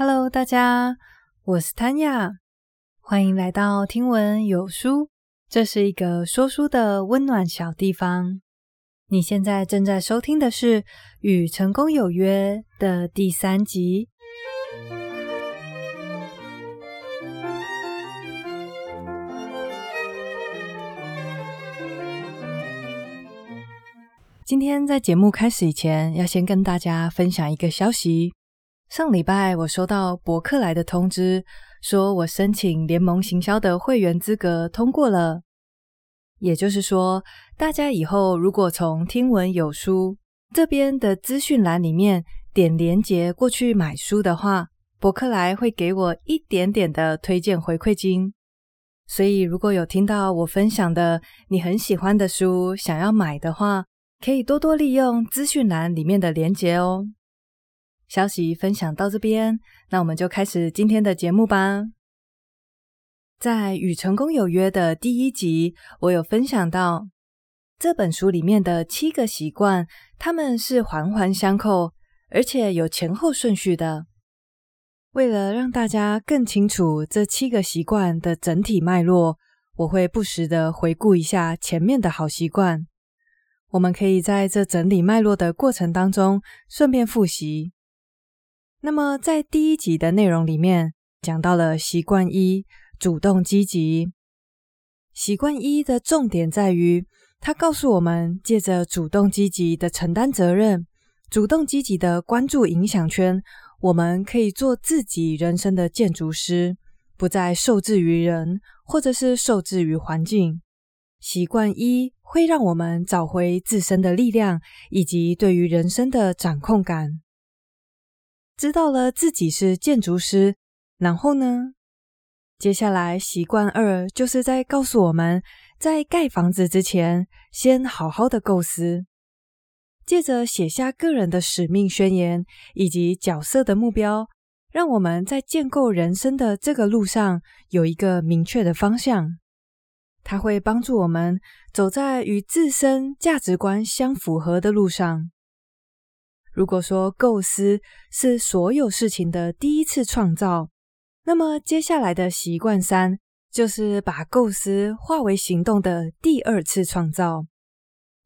Hello，大家，我是 Tanya，欢迎来到听闻有书。这是一个说书的温暖小地方。你现在正在收听的是《与成功有约》的第三集。今天在节目开始以前，要先跟大家分享一个消息。上礼拜我收到博客来的通知，说我申请联盟行销的会员资格通过了。也就是说，大家以后如果从听闻有书这边的资讯栏里面点连结过去买书的话，博客来会给我一点点的推荐回馈金。所以如果有听到我分享的你很喜欢的书，想要买的话，可以多多利用资讯栏里面的连结哦。消息分享到这边，那我们就开始今天的节目吧。在《与成功有约》的第一集，我有分享到这本书里面的七个习惯，它们是环环相扣，而且有前后顺序的。为了让大家更清楚这七个习惯的整体脉络，我会不时的回顾一下前面的好习惯。我们可以在这整理脉络的过程当中，顺便复习。那么，在第一集的内容里面，讲到了习惯一，主动积极。习惯一的重点在于，它告诉我们，借着主动积极的承担责任，主动积极的关注影响圈，我们可以做自己人生的建筑师，不再受制于人，或者是受制于环境。习惯一会让我们找回自身的力量，以及对于人生的掌控感。知道了自己是建筑师，然后呢？接下来习惯二就是在告诉我们，在盖房子之前，先好好的构思。借着写下个人的使命宣言以及角色的目标，让我们在建构人生的这个路上有一个明确的方向。它会帮助我们走在与自身价值观相符合的路上。如果说构思是所有事情的第一次创造，那么接下来的习惯三就是把构思化为行动的第二次创造。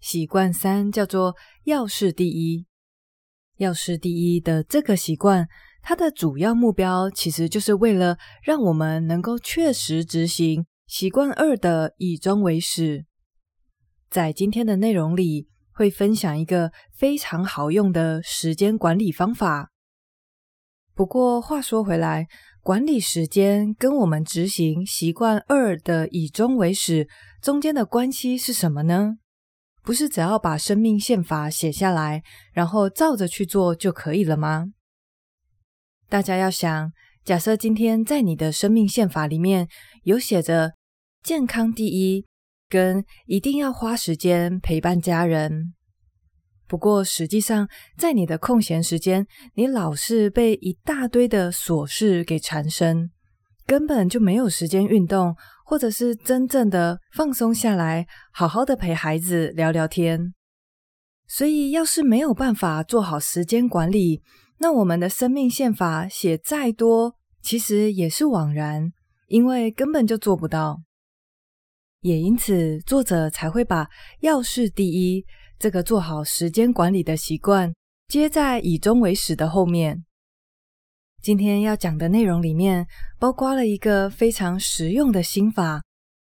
习惯三叫做“要事第一”。要事第一的这个习惯，它的主要目标其实就是为了让我们能够确实执行。习惯二的以终为始，在今天的内容里会分享一个非常好用的时间管理方法。不过话说回来，管理时间跟我们执行习惯二的以终为始中间的关系是什么呢？不是只要把生命宪法写下来，然后照着去做就可以了吗？大家要想，假设今天在你的生命宪法里面有写着。健康第一，跟一定要花时间陪伴家人。不过，实际上在你的空闲时间，你老是被一大堆的琐事给缠身，根本就没有时间运动，或者是真正的放松下来，好好的陪孩子聊聊天。所以，要是没有办法做好时间管理，那我们的生命宪法写再多，其实也是枉然，因为根本就做不到。也因此，作者才会把“要事第一”这个做好时间管理的习惯接在“以终为始”的后面。今天要讲的内容里面，包括了一个非常实用的心法。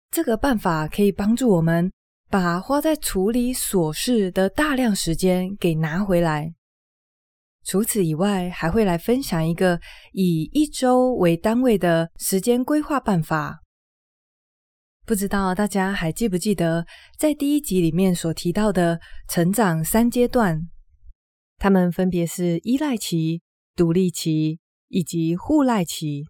这个办法可以帮助我们把花在处理琐事的大量时间给拿回来。除此以外，还会来分享一个以一周为单位的时间规划办法。不知道大家还记不记得，在第一集里面所提到的成长三阶段，他们分别是依赖期、独立期以及互赖期。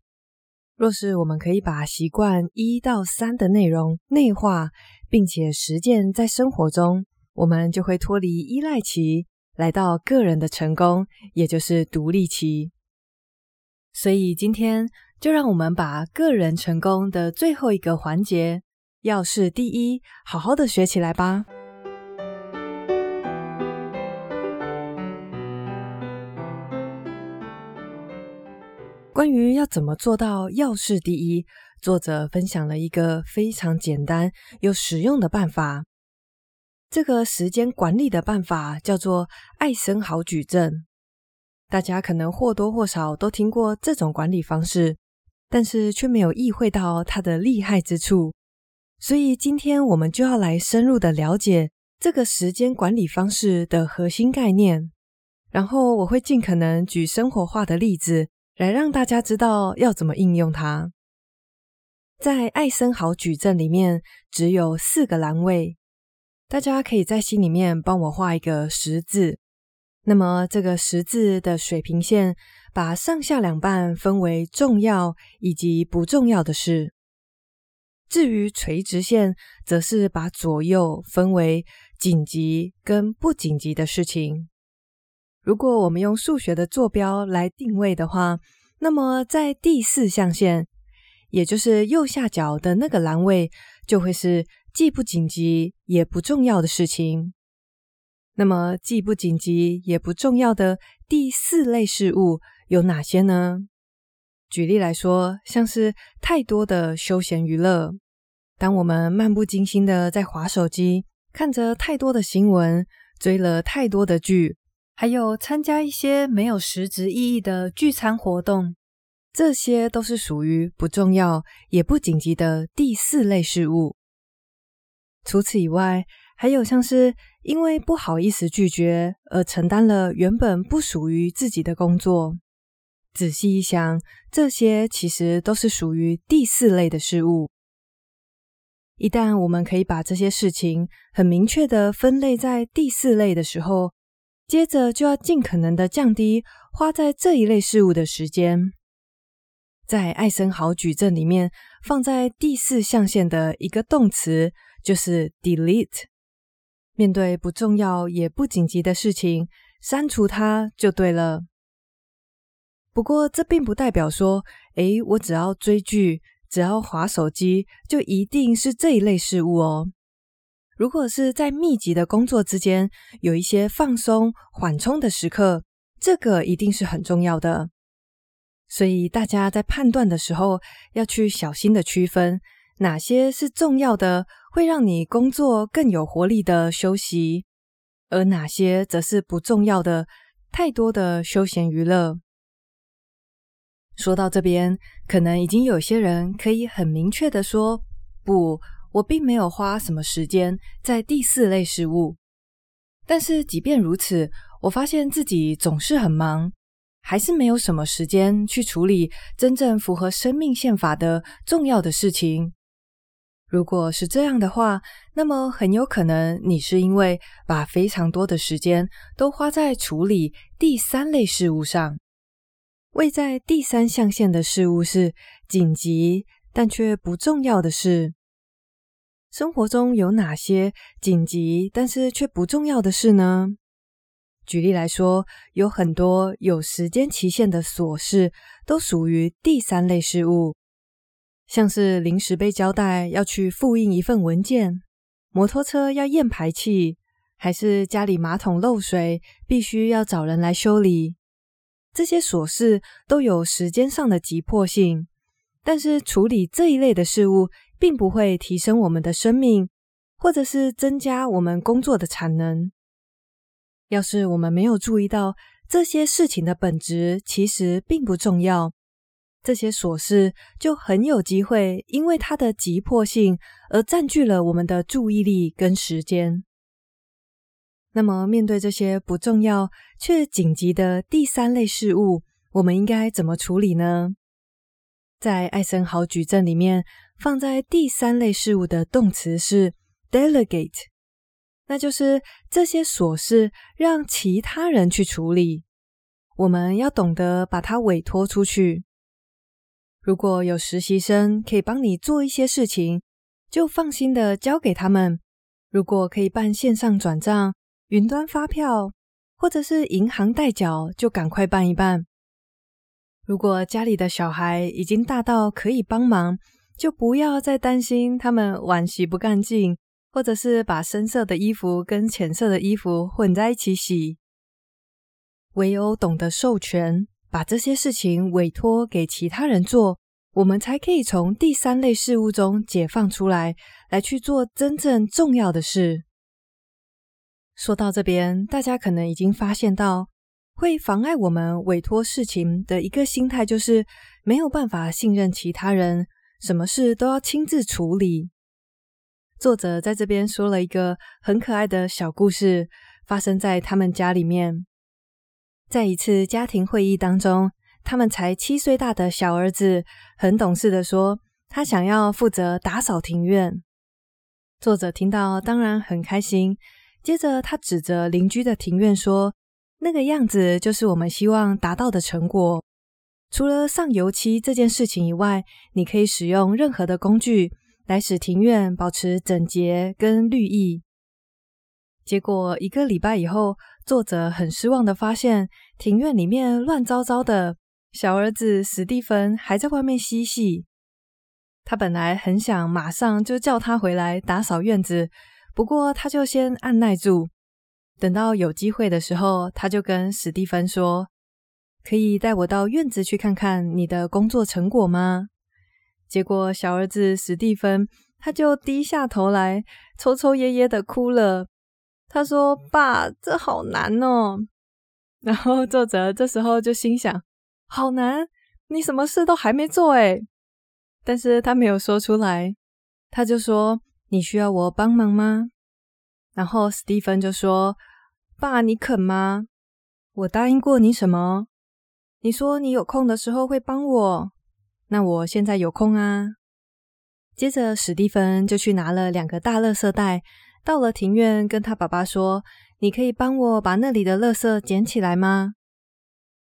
若是我们可以把习惯一到三的内容内化，并且实践在生活中，我们就会脱离依赖期，来到个人的成功，也就是独立期。所以今天就让我们把个人成功的最后一个环节。要事第一，好好的学起来吧。关于要怎么做到要事第一，作者分享了一个非常简单又实用的办法。这个时间管理的办法叫做艾森豪矩阵。大家可能或多或少都听过这种管理方式，但是却没有意会到它的厉害之处。所以今天我们就要来深入的了解这个时间管理方式的核心概念。然后我会尽可能举生活化的例子，来让大家知道要怎么应用它。在艾森豪矩阵里面，只有四个栏位。大家可以在心里面帮我画一个十字，那么这个十字的水平线把上下两半分为重要以及不重要的事，至于垂直线则是把左右分为紧急跟不紧急的事情。如果我们用数学的坐标来定位的话，那么在第四象限，也就是右下角的那个栏位，就会是。既不紧急也不重要的事情，那么既不紧急也不重要的第四类事物有哪些呢？举例来说，像是太多的休闲娱乐，当我们漫不经心的在滑手机，看着太多的新闻，追了太多的剧，还有参加一些没有实质意义的聚餐活动，这些都是属于不重要也不紧急的第四类事物。除此以外，还有像是因为不好意思拒绝而承担了原本不属于自己的工作。仔细一想，这些其实都是属于第四类的事物。一旦我们可以把这些事情很明确的分类在第四类的时候，接着就要尽可能的降低花在这一类事物的时间。在艾森豪矩阵里面，放在第四象限的一个动词。就是 delete，面对不重要也不紧急的事情，删除它就对了。不过这并不代表说，诶，我只要追剧，只要划手机，就一定是这一类事物哦。如果是在密集的工作之间，有一些放松缓冲的时刻，这个一定是很重要的。所以大家在判断的时候，要去小心的区分。哪些是重要的，会让你工作更有活力的休息，而哪些则是不重要的，太多的休闲娱乐。说到这边，可能已经有些人可以很明确的说：“不，我并没有花什么时间在第四类事物。”但是即便如此，我发现自己总是很忙，还是没有什么时间去处理真正符合生命宪法的重要的事情。如果是这样的话，那么很有可能你是因为把非常多的时间都花在处理第三类事物上。位在第三象限的事物是紧急但却不重要的事。生活中有哪些紧急但是却不重要的事呢？举例来说，有很多有时间期限的琐事都属于第三类事物。像是临时被交代要去复印一份文件，摩托车要验排气，还是家里马桶漏水，必须要找人来修理。这些琐事都有时间上的急迫性，但是处理这一类的事物，并不会提升我们的生命，或者是增加我们工作的产能。要是我们没有注意到这些事情的本质，其实并不重要。这些琐事就很有机会，因为它的急迫性而占据了我们的注意力跟时间。那么，面对这些不重要却紧急的第三类事物，我们应该怎么处理呢？在艾森豪矩阵里面，放在第三类事物的动词是 delegate，那就是这些琐事让其他人去处理，我们要懂得把它委托出去。如果有实习生可以帮你做一些事情，就放心的交给他们。如果可以办线上转账、云端发票，或者是银行代缴，就赶快办一办。如果家里的小孩已经大到可以帮忙，就不要再担心他们碗洗不干净，或者是把深色的衣服跟浅色的衣服混在一起洗。唯有懂得授权，把这些事情委托给其他人做，我们才可以从第三类事物中解放出来，来去做真正重要的事。说到这边，大家可能已经发现到，会妨碍我们委托事情的一个心态，就是没有办法信任其他人，什么事都要亲自处理。作者在这边说了一个很可爱的小故事，发生在他们家里面。在一次家庭会议当中，他们才七岁大的小儿子很懂事的说，他想要负责打扫庭院。作者听到当然很开心，接着他指着邻居的庭院说：“那个样子就是我们希望达到的成果。除了上油漆这件事情以外，你可以使用任何的工具来使庭院保持整洁跟绿意。”结果一个礼拜以后，作者很失望的发现，庭院里面乱糟糟的。小儿子史蒂芬还在外面嬉戏。他本来很想马上就叫他回来打扫院子，不过他就先按耐住，等到有机会的时候，他就跟史蒂芬说：“可以带我到院子去看看你的工作成果吗？”结果小儿子史蒂芬他就低下头来，抽抽噎噎的哭了。他说：“爸，这好难哦。”然后作者这时候就心想：“好难，你什么事都还没做诶。”但是他没有说出来，他就说：“你需要我帮忙吗？”然后史蒂芬就说：“爸，你肯吗？我答应过你什么？你说你有空的时候会帮我，那我现在有空啊。”接着史蒂芬就去拿了两个大垃圾袋。到了庭院，跟他爸爸说：“你可以帮我把那里的垃圾捡起来吗？”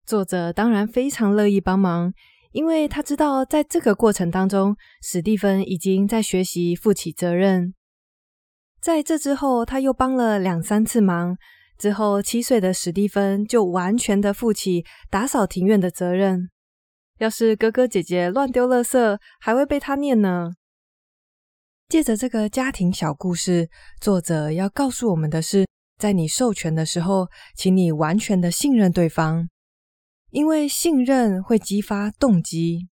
作者当然非常乐意帮忙，因为他知道在这个过程当中，史蒂芬已经在学习负起责任。在这之后，他又帮了两三次忙，之后七岁的史蒂芬就完全的负起打扫庭院的责任。要是哥哥姐姐乱丢垃圾，还会被他念呢。借着这个家庭小故事，作者要告诉我们的是，在你授权的时候，请你完全的信任对方，因为信任会激发动机。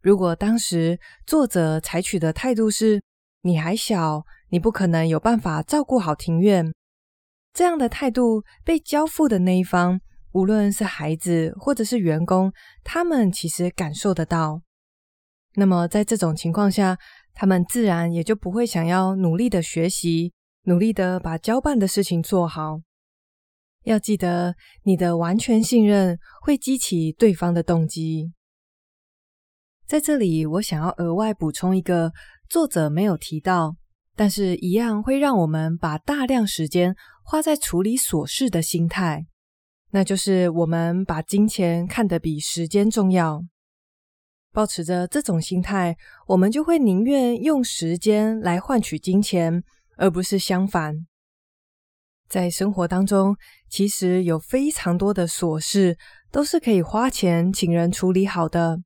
如果当时作者采取的态度是“你还小，你不可能有办法照顾好庭院”，这样的态度被交付的那一方，无论是孩子或者是员工，他们其实感受得到。那么在这种情况下，他们自然也就不会想要努力的学习，努力的把交办的事情做好。要记得，你的完全信任会激起对方的动机。在这里，我想要额外补充一个作者没有提到，但是一样会让我们把大量时间花在处理琐事的心态，那就是我们把金钱看得比时间重要。保持着这种心态，我们就会宁愿用时间来换取金钱，而不是相反。在生活当中，其实有非常多的琐事都是可以花钱请人处理好的，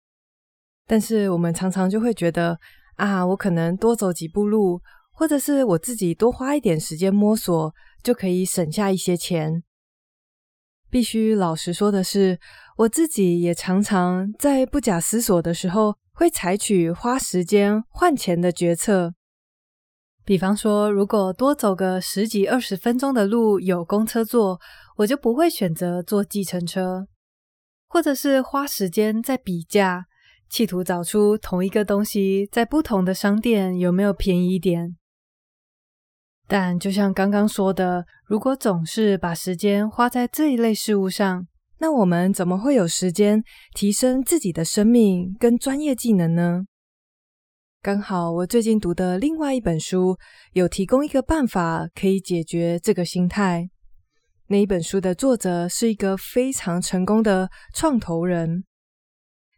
但是我们常常就会觉得啊，我可能多走几步路，或者是我自己多花一点时间摸索，就可以省下一些钱。必须老实说的是，我自己也常常在不假思索的时候，会采取花时间换钱的决策。比方说，如果多走个十几二十分钟的路有公车坐，我就不会选择坐计程车，或者是花时间在比价，企图找出同一个东西在不同的商店有没有便宜一点。但就像刚刚说的，如果总是把时间花在这一类事物上，那我们怎么会有时间提升自己的生命跟专业技能呢？刚好我最近读的另外一本书有提供一个办法，可以解决这个心态。那一本书的作者是一个非常成功的创投人，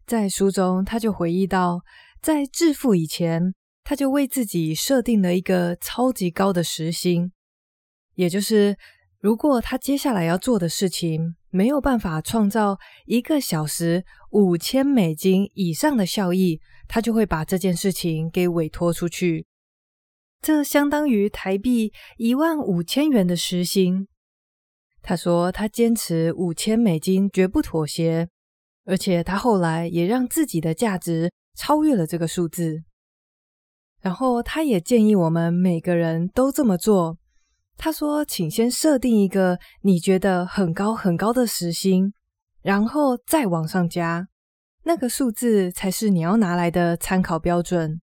在书中他就回忆到，在致富以前。他就为自己设定了一个超级高的时薪，也就是如果他接下来要做的事情没有办法创造一个小时五千美金以上的效益，他就会把这件事情给委托出去。这相当于台币一万五千元的时薪。他说他坚持五千美金绝不妥协，而且他后来也让自己的价值超越了这个数字。然后他也建议我们每个人都这么做。他说：“请先设定一个你觉得很高很高的时薪，然后再往上加，那个数字才是你要拿来的参考标准。”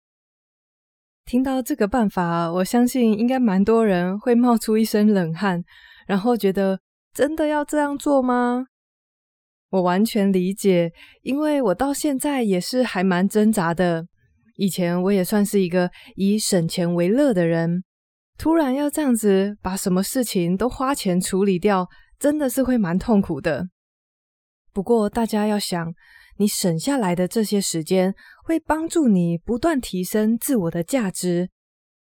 听到这个办法，我相信应该蛮多人会冒出一身冷汗，然后觉得真的要这样做吗？我完全理解，因为我到现在也是还蛮挣扎的。以前我也算是一个以省钱为乐的人，突然要这样子把什么事情都花钱处理掉，真的是会蛮痛苦的。不过大家要想，你省下来的这些时间会帮助你不断提升自我的价值，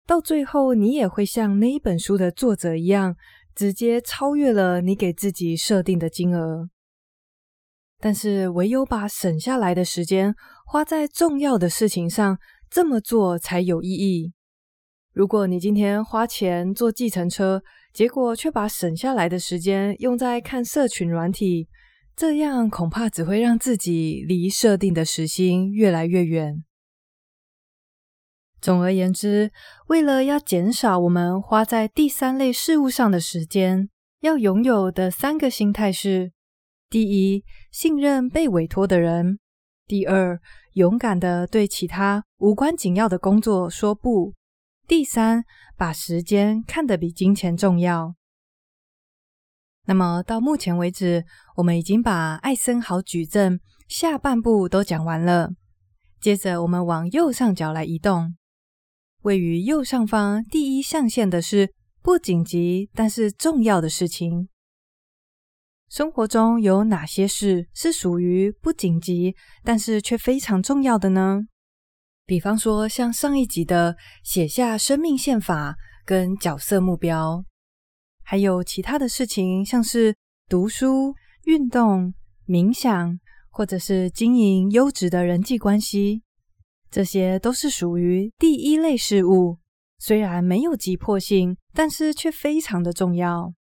到最后你也会像那一本书的作者一样，直接超越了你给自己设定的金额。但是，唯有把省下来的时间花在重要的事情上，这么做才有意义。如果你今天花钱坐计程车，结果却把省下来的时间用在看社群软体，这样恐怕只会让自己离设定的时薪越来越远。总而言之，为了要减少我们花在第三类事物上的时间，要拥有的三个心态是。第一，信任被委托的人；第二，勇敢地对其他无关紧要的工作说不；第三，把时间看得比金钱重要。那么到目前为止，我们已经把艾森豪矩阵下半部都讲完了。接着，我们往右上角来移动，位于右上方第一象限的是不紧急但是重要的事情。生活中有哪些事是属于不紧急，但是却非常重要的呢？比方说，像上一集的写下生命宪法跟角色目标，还有其他的事情，像是读书、运动、冥想，或者是经营优质的人际关系，这些都是属于第一类事物，虽然没有急迫性，但是却非常的重要。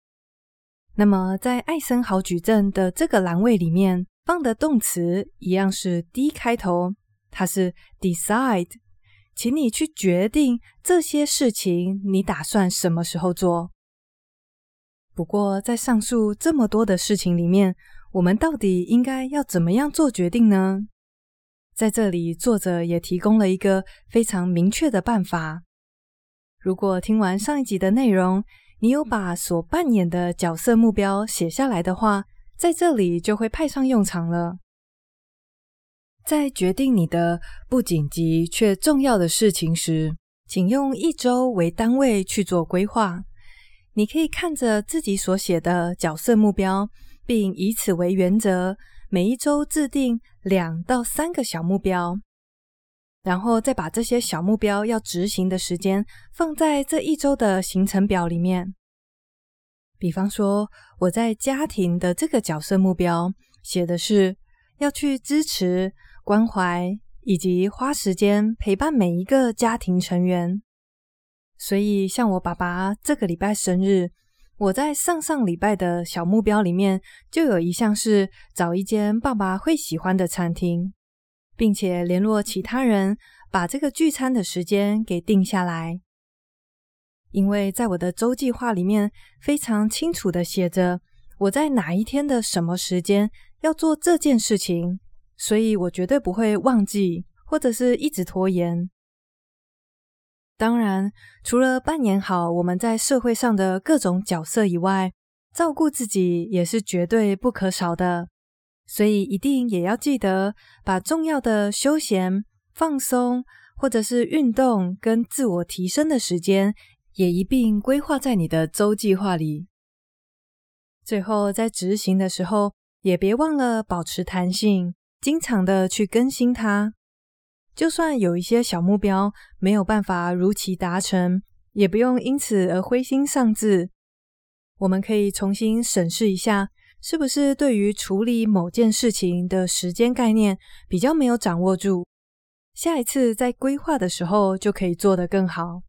那么，在艾森豪矩阵的这个栏位里面放的动词一样是 D 开头，它是 decide，请你去决定这些事情，你打算什么时候做？不过，在上述这么多的事情里面，我们到底应该要怎么样做决定呢？在这里，作者也提供了一个非常明确的办法。如果听完上一集的内容，你有把所扮演的角色目标写下来的话，在这里就会派上用场了。在决定你的不紧急却重要的事情时，请用一周为单位去做规划。你可以看着自己所写的角色目标，并以此为原则，每一周制定两到三个小目标。然后再把这些小目标要执行的时间放在这一周的行程表里面。比方说，我在家庭的这个角色目标写的是要去支持、关怀以及花时间陪伴每一个家庭成员。所以，像我爸爸这个礼拜生日，我在上上礼拜的小目标里面就有一项是找一间爸爸会喜欢的餐厅。并且联络其他人，把这个聚餐的时间给定下来。因为在我的周计划里面非常清楚的写着我在哪一天的什么时间要做这件事情，所以我绝对不会忘记或者是一直拖延。当然，除了扮演好我们在社会上的各种角色以外，照顾自己也是绝对不可少的。所以一定也要记得把重要的休闲、放松，或者是运动跟自我提升的时间，也一并规划在你的周计划里。最后在执行的时候，也别忘了保持弹性，经常的去更新它。就算有一些小目标没有办法如期达成，也不用因此而灰心丧志。我们可以重新审视一下。是不是对于处理某件事情的时间概念比较没有掌握住？下一次在规划的时候就可以做得更好。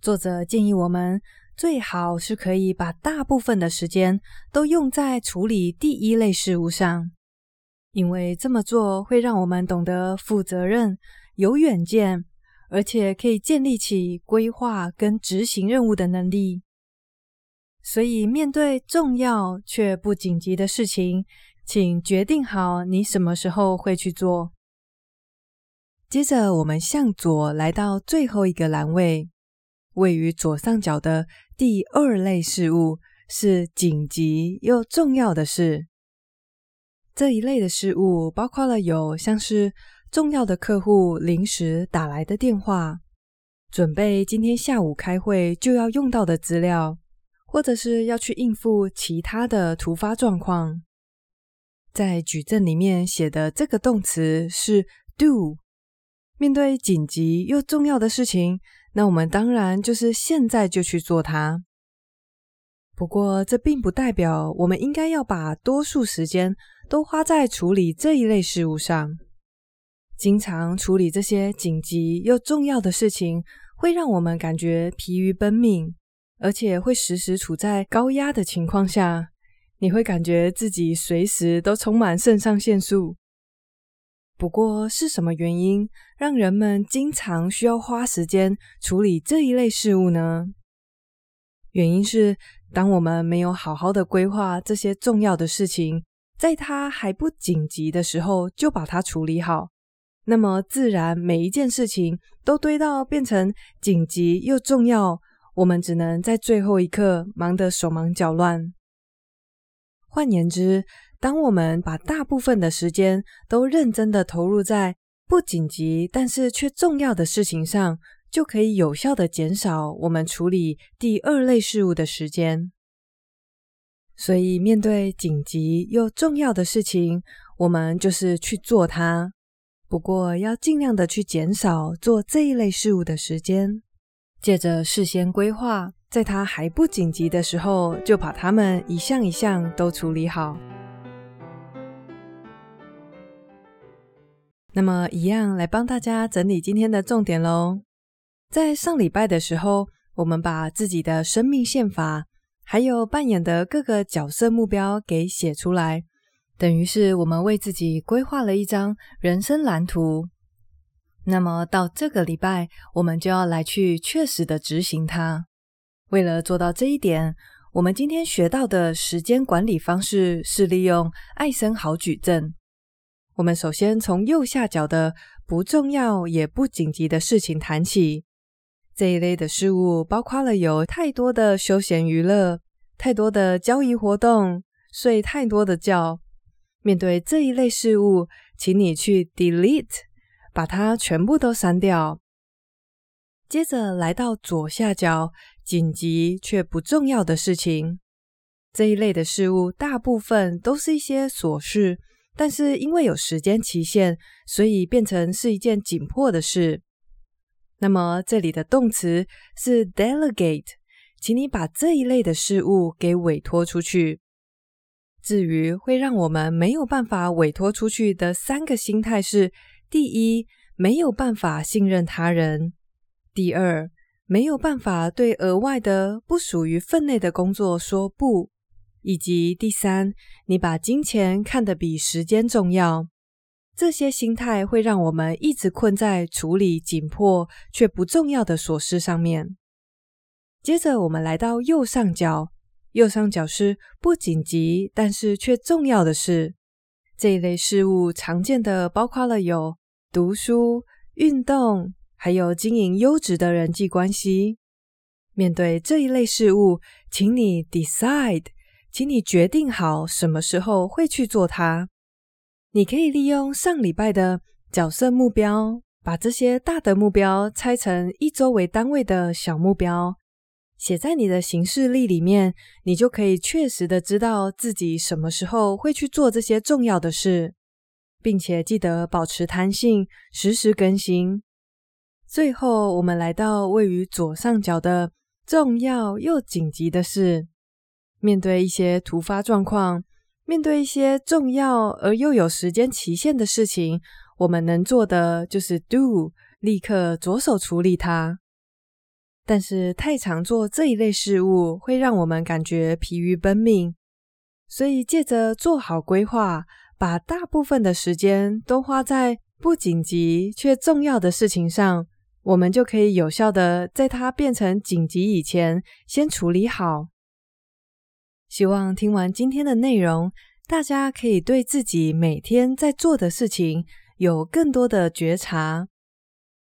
作者建议我们最好是可以把大部分的时间都用在处理第一类事物上，因为这么做会让我们懂得负责任、有远见，而且可以建立起规划跟执行任务的能力。所以，面对重要却不紧急的事情，请决定好你什么时候会去做。接着，我们向左来到最后一个栏位，位于左上角的第二类事物是紧急又重要的事。这一类的事物包括了有像是重要的客户临时打来的电话，准备今天下午开会就要用到的资料，或者是要去应付其他的突发状况。在矩阵里面写的这个动词是 do。面对紧急又重要的事情，那我们当然就是现在就去做它。不过，这并不代表我们应该要把多数时间都花在处理这一类事物上。经常处理这些紧急又重要的事情，会让我们感觉疲于奔命，而且会时时处在高压的情况下。你会感觉自己随时都充满肾上腺素。不过，是什么原因让人们经常需要花时间处理这一类事物呢？原因是，当我们没有好好的规划这些重要的事情，在它还不紧急的时候就把它处理好，那么自然每一件事情都堆到变成紧急又重要，我们只能在最后一刻忙得手忙脚乱。换言之，当我们把大部分的时间都认真的投入在不紧急但是却重要的事情上，就可以有效的减少我们处理第二类事物的时间。所以，面对紧急又重要的事情，我们就是去做它。不过，要尽量的去减少做这一类事物的时间，借着事先规划，在它还不紧急的时候，就把它们一项一项都处理好。那么，一样来帮大家整理今天的重点喽。在上礼拜的时候，我们把自己的生命宪法，还有扮演的各个角色目标给写出来，等于是我们为自己规划了一张人生蓝图。那么到这个礼拜，我们就要来去确实的执行它。为了做到这一点，我们今天学到的时间管理方式是利用艾森豪矩阵。我们首先从右下角的不重要也不紧急的事情谈起。这一类的事物包括了有太多的休闲娱乐、太多的交易活动、睡太多的觉。面对这一类事物，请你去 delete，把它全部都删掉。接着来到左下角，紧急却不重要的事情。这一类的事物大部分都是一些琐事。但是因为有时间期限，所以变成是一件紧迫的事。那么这里的动词是 delegate，请你把这一类的事物给委托出去。至于会让我们没有办法委托出去的三个心态是：第一，没有办法信任他人；第二，没有办法对额外的不属于分内的工作说不。以及第三，你把金钱看得比时间重要，这些心态会让我们一直困在处理紧迫却不重要的琐事上面。接着，我们来到右上角，右上角是不紧急但是却重要的事。这一类事物常见的包括了有读书、运动，还有经营优质的人际关系。面对这一类事物，请你 decide。请你决定好什么时候会去做它。你可以利用上礼拜的角色目标，把这些大的目标拆成一周为单位的小目标，写在你的行事历里面。你就可以确实的知道自己什么时候会去做这些重要的事，并且记得保持弹性，实时更新。最后，我们来到位于左上角的重要又紧急的事。面对一些突发状况，面对一些重要而又有时间期限的事情，我们能做的就是 do，立刻着手处理它。但是太常做这一类事物，会让我们感觉疲于奔命。所以借着做好规划，把大部分的时间都花在不紧急却重要的事情上，我们就可以有效的在它变成紧急以前先处理好。希望听完今天的内容，大家可以对自己每天在做的事情有更多的觉察。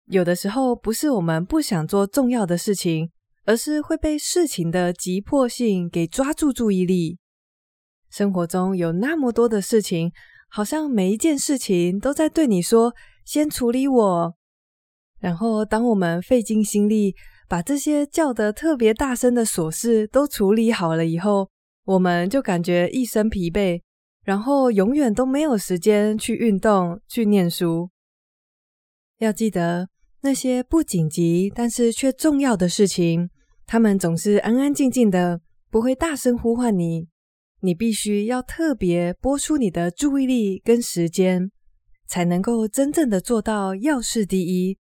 有的时候不是我们不想做重要的事情，而是会被事情的急迫性给抓住注意力。生活中有那么多的事情，好像每一件事情都在对你说：“先处理我。”然后，当我们费尽心力把这些叫得特别大声的琐事都处理好了以后，我们就感觉一身疲惫，然后永远都没有时间去运动、去念书。要记得，那些不紧急但是却重要的事情，他们总是安安静静的，不会大声呼唤你。你必须要特别拨出你的注意力跟时间，才能够真正的做到要事第一，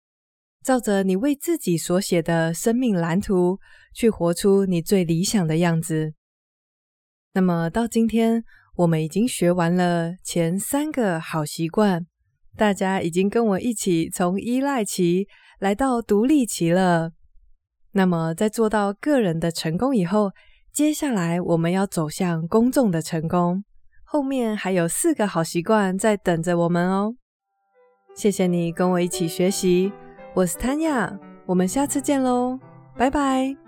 照着你为自己所写的生命蓝图去活出你最理想的样子。那么到今天，我们已经学完了前三个好习惯，大家已经跟我一起从依赖期来到独立期了。那么在做到个人的成功以后，接下来我们要走向公众的成功，后面还有四个好习惯在等着我们哦。谢谢你跟我一起学习，我是 Tanya，我们下次见喽，拜拜。